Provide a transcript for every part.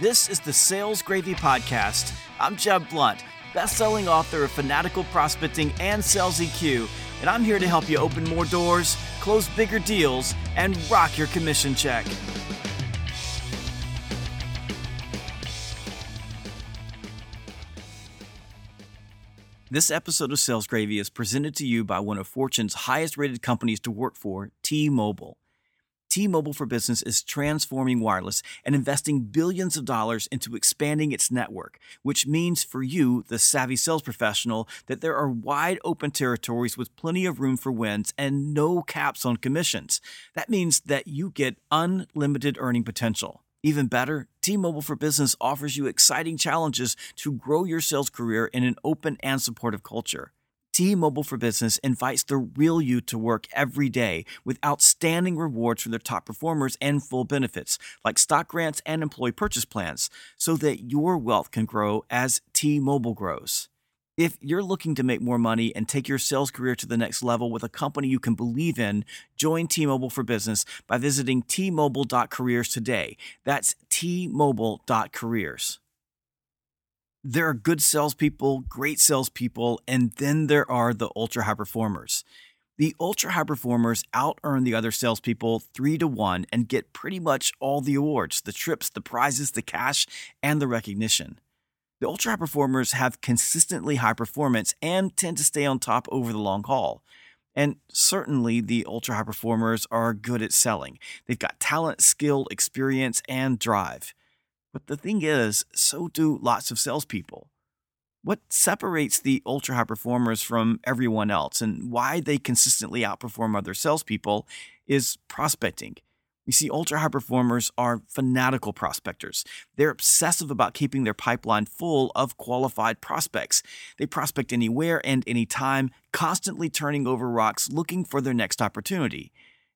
This is the Sales Gravy Podcast. I'm Jeb Blount, best-selling author of Fanatical Prospecting and Sales EQ, and I'm here to help you open more doors, close bigger deals, and rock your commission check. This episode of Sales Gravy is presented to you by one of Fortune's highest rated companies to work for, T Mobile. T Mobile for Business is transforming wireless and investing billions of dollars into expanding its network, which means for you, the savvy sales professional, that there are wide open territories with plenty of room for wins and no caps on commissions. That means that you get unlimited earning potential. Even better, T Mobile for Business offers you exciting challenges to grow your sales career in an open and supportive culture. T Mobile for Business invites the real you to work every day with outstanding rewards for their top performers and full benefits, like stock grants and employee purchase plans, so that your wealth can grow as T Mobile grows. If you're looking to make more money and take your sales career to the next level with a company you can believe in, join T Mobile for Business by visiting tmobile.careers today. That's tmobile.careers there are good salespeople, great salespeople, and then there are the ultra high performers. The ultra high performers out earn the other salespeople three to one and get pretty much all the awards the trips, the prizes, the cash, and the recognition. The ultra high performers have consistently high performance and tend to stay on top over the long haul. And certainly the ultra high performers are good at selling. They've got talent, skill, experience, and drive. But the thing is, so do lots of salespeople. What separates the ultra high performers from everyone else and why they consistently outperform other salespeople is prospecting. You see, ultra high performers are fanatical prospectors. They're obsessive about keeping their pipeline full of qualified prospects. They prospect anywhere and anytime, constantly turning over rocks looking for their next opportunity.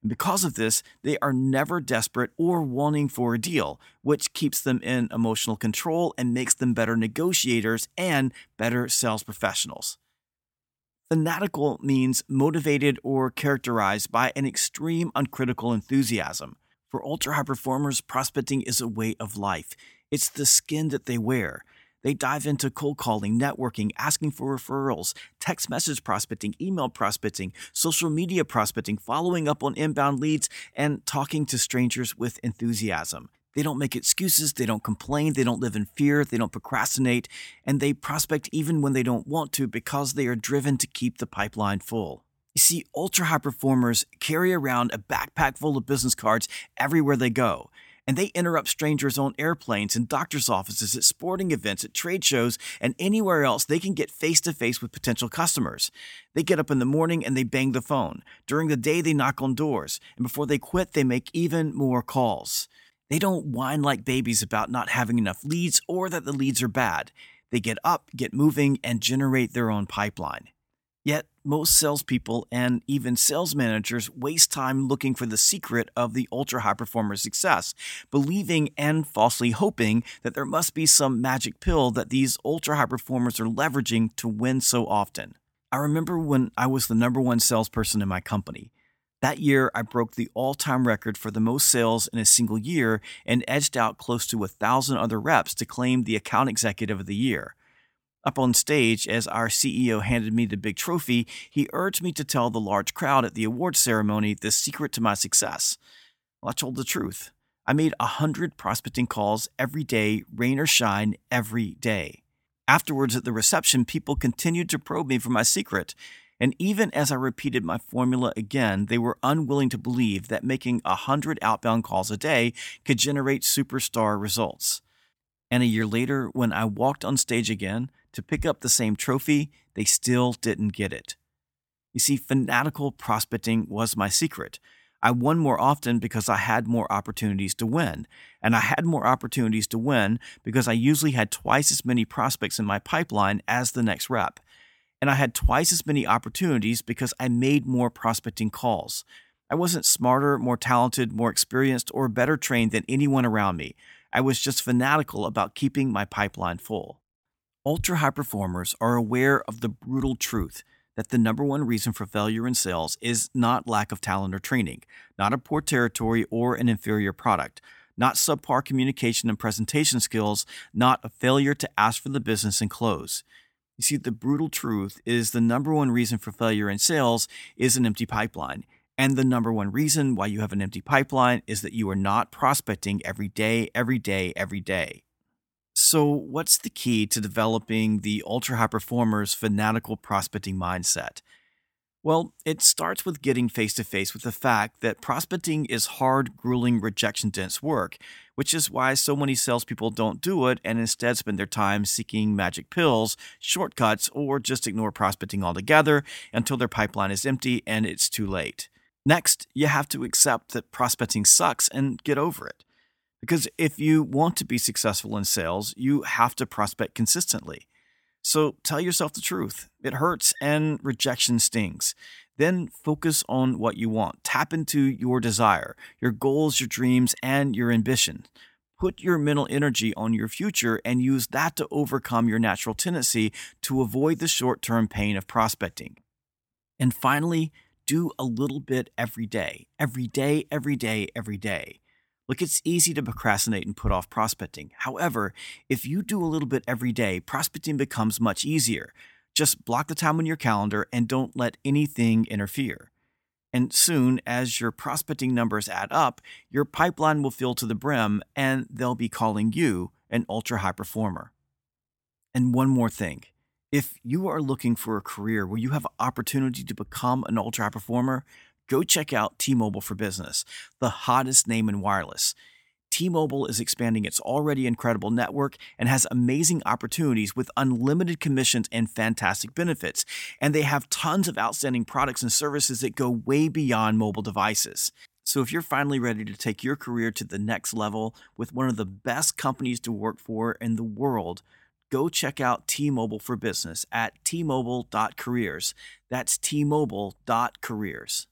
Because of this, they are never desperate or wanting for a deal, which keeps them in emotional control and makes them better negotiators and better sales professionals. Fanatical means motivated or characterized by an extreme uncritical enthusiasm. For ultra high performers, prospecting is a way of life. It's the skin that they wear. They dive into cold calling, networking, asking for referrals, text message prospecting, email prospecting, social media prospecting, following up on inbound leads, and talking to strangers with enthusiasm. They don't make excuses, they don't complain, they don't live in fear, they don't procrastinate, and they prospect even when they don't want to because they are driven to keep the pipeline full. You see, ultra high performers carry around a backpack full of business cards everywhere they go and they interrupt strangers on airplanes in doctor's offices, at sporting events, at trade shows, and anywhere else they can get face to face with potential customers. They get up in the morning and they bang the phone. During the day, they knock on doors, and before they quit, they make even more calls. They don't whine like babies about not having enough leads or that the leads are bad. They get up, get moving, and generate their own pipeline. Yet, most salespeople and even sales managers waste time looking for the secret of the ultra high performer success, believing and falsely hoping that there must be some magic pill that these ultra high performers are leveraging to win so often. I remember when I was the number one salesperson in my company. That year, I broke the all time record for the most sales in a single year and edged out close to a thousand other reps to claim the account executive of the year. Up on stage, as our CEO handed me the big trophy, he urged me to tell the large crowd at the awards ceremony the secret to my success. Well, I told the truth. I made a hundred prospecting calls every day, rain or shine, every day. Afterwards, at the reception, people continued to probe me for my secret. And even as I repeated my formula again, they were unwilling to believe that making a hundred outbound calls a day could generate superstar results. And a year later, when I walked on stage again, to pick up the same trophy, they still didn't get it. You see, fanatical prospecting was my secret. I won more often because I had more opportunities to win. And I had more opportunities to win because I usually had twice as many prospects in my pipeline as the next rep. And I had twice as many opportunities because I made more prospecting calls. I wasn't smarter, more talented, more experienced, or better trained than anyone around me. I was just fanatical about keeping my pipeline full. Ultra high performers are aware of the brutal truth that the number one reason for failure in sales is not lack of talent or training, not a poor territory or an inferior product, not subpar communication and presentation skills, not a failure to ask for the business and close. You see, the brutal truth is the number one reason for failure in sales is an empty pipeline. And the number one reason why you have an empty pipeline is that you are not prospecting every day, every day, every day. So, what's the key to developing the ultra high performer's fanatical prospecting mindset? Well, it starts with getting face to face with the fact that prospecting is hard, grueling, rejection dense work, which is why so many salespeople don't do it and instead spend their time seeking magic pills, shortcuts, or just ignore prospecting altogether until their pipeline is empty and it's too late. Next, you have to accept that prospecting sucks and get over it. Because if you want to be successful in sales, you have to prospect consistently. So tell yourself the truth. It hurts and rejection stings. Then focus on what you want. Tap into your desire, your goals, your dreams, and your ambition. Put your mental energy on your future and use that to overcome your natural tendency to avoid the short term pain of prospecting. And finally, do a little bit every day. Every day, every day, every day. Look, it's easy to procrastinate and put off prospecting. However, if you do a little bit every day, prospecting becomes much easier. Just block the time on your calendar and don't let anything interfere. And soon, as your prospecting numbers add up, your pipeline will fill to the brim and they'll be calling you an ultra high performer. And one more thing if you are looking for a career where you have opportunity to become an ultra high performer, go check out T Mobile for Business, the hottest name in wireless. T Mobile is expanding its already incredible network and has amazing opportunities with unlimited commissions and fantastic benefits. And they have tons of outstanding products and services that go way beyond mobile devices. So, if you're finally ready to take your career to the next level with one of the best companies to work for in the world, go check out T-Mobile for Business at tmobile.careers. That's tmobile.careers.